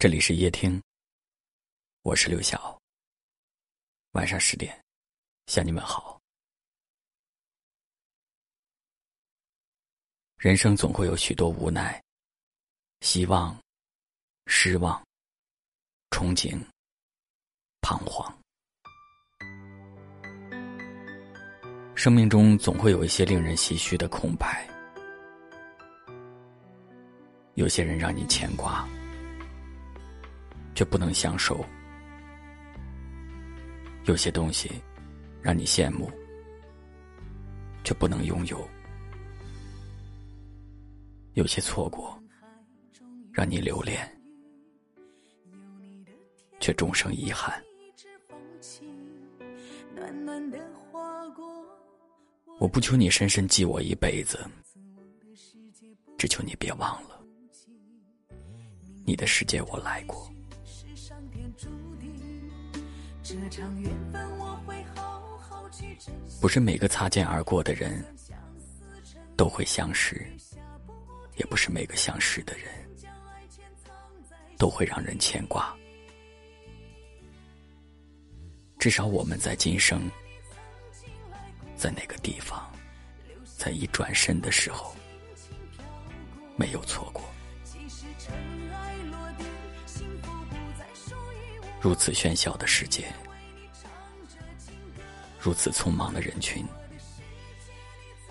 这里是夜听，我是刘晓。晚上十点，向你们好。人生总会有许多无奈、希望、失望、憧憬、彷徨。生命中总会有一些令人唏嘘的空白，有些人让你牵挂。却不能相守。有些东西让你羡慕，却不能拥有；有些错过让你留恋，却终生遗憾。我不求你深深记我一辈子，只求你别忘了，你的世界我来过。不是每个擦肩而过的人都会相识，也不是每个相识的人都会让人牵挂。至少我们在今生，在那个地方，在一转身的时候，没有错过。如此喧嚣的世界，如此匆忙的人群，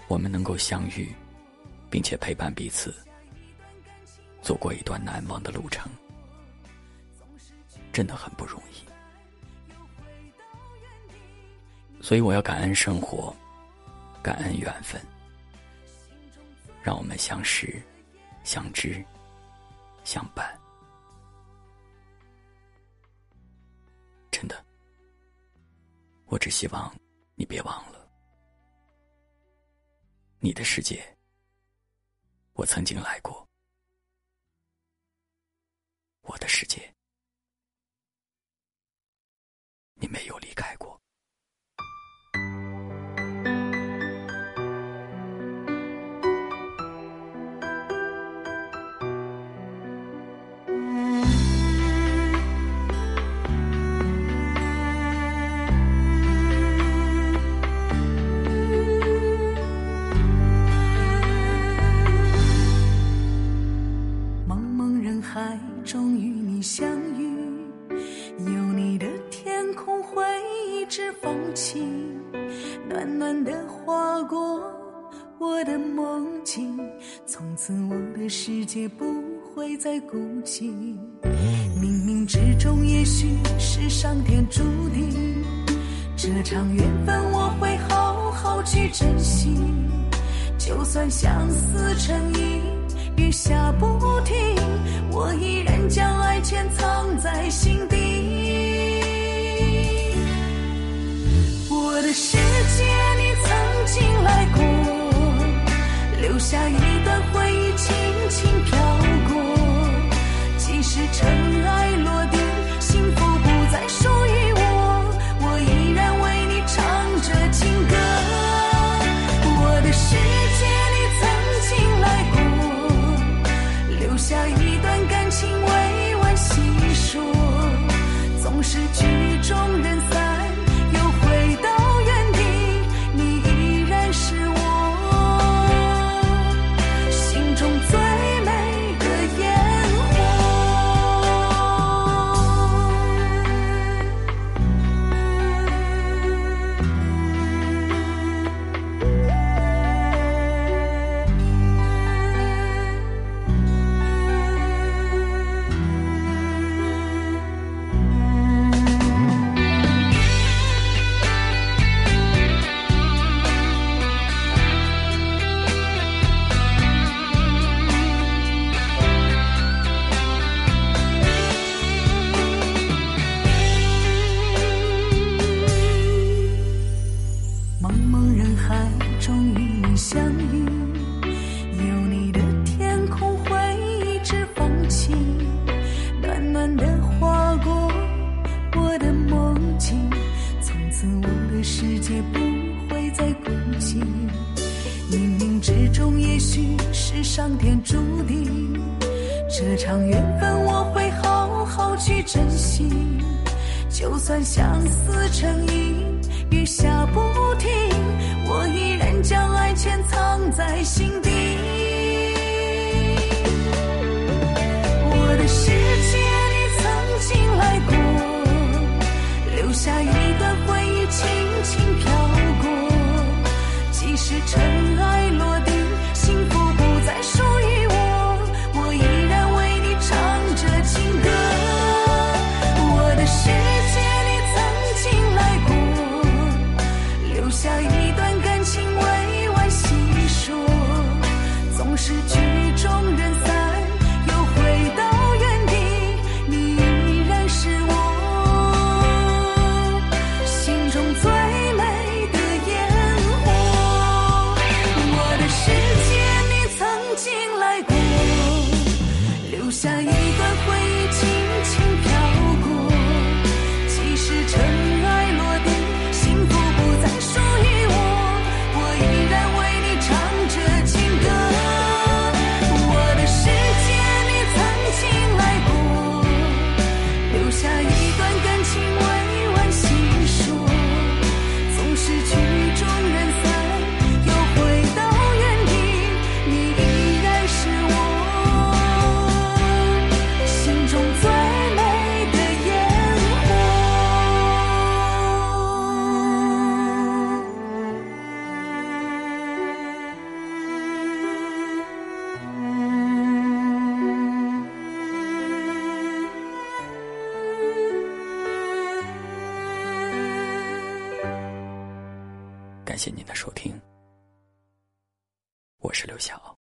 我们能够相遇，并且陪伴彼此，走过一段难忘的路程，真的很不容易。所以，我要感恩生活，感恩缘分，让我们相识、相知、相伴。只希望你别忘了，你的世界，我曾经来过，我的世界，暖暖的划过我的梦境，从此我的世界不会再孤寂。冥冥之中，也许是上天注定，这场缘分我会好好去珍惜。就算相思成瘾，雨下不停，我依然将爱潜藏在心底。终与你相遇，有你的天空会一直放晴，暖暖的划过我的梦境，从此我的世界不会再孤寂。冥冥之中，也许是上天注定，这场缘分我会好好去珍惜，就算相思成瘾，雨下不停。在心底。下一个。谢谢您的收听。我是刘晓。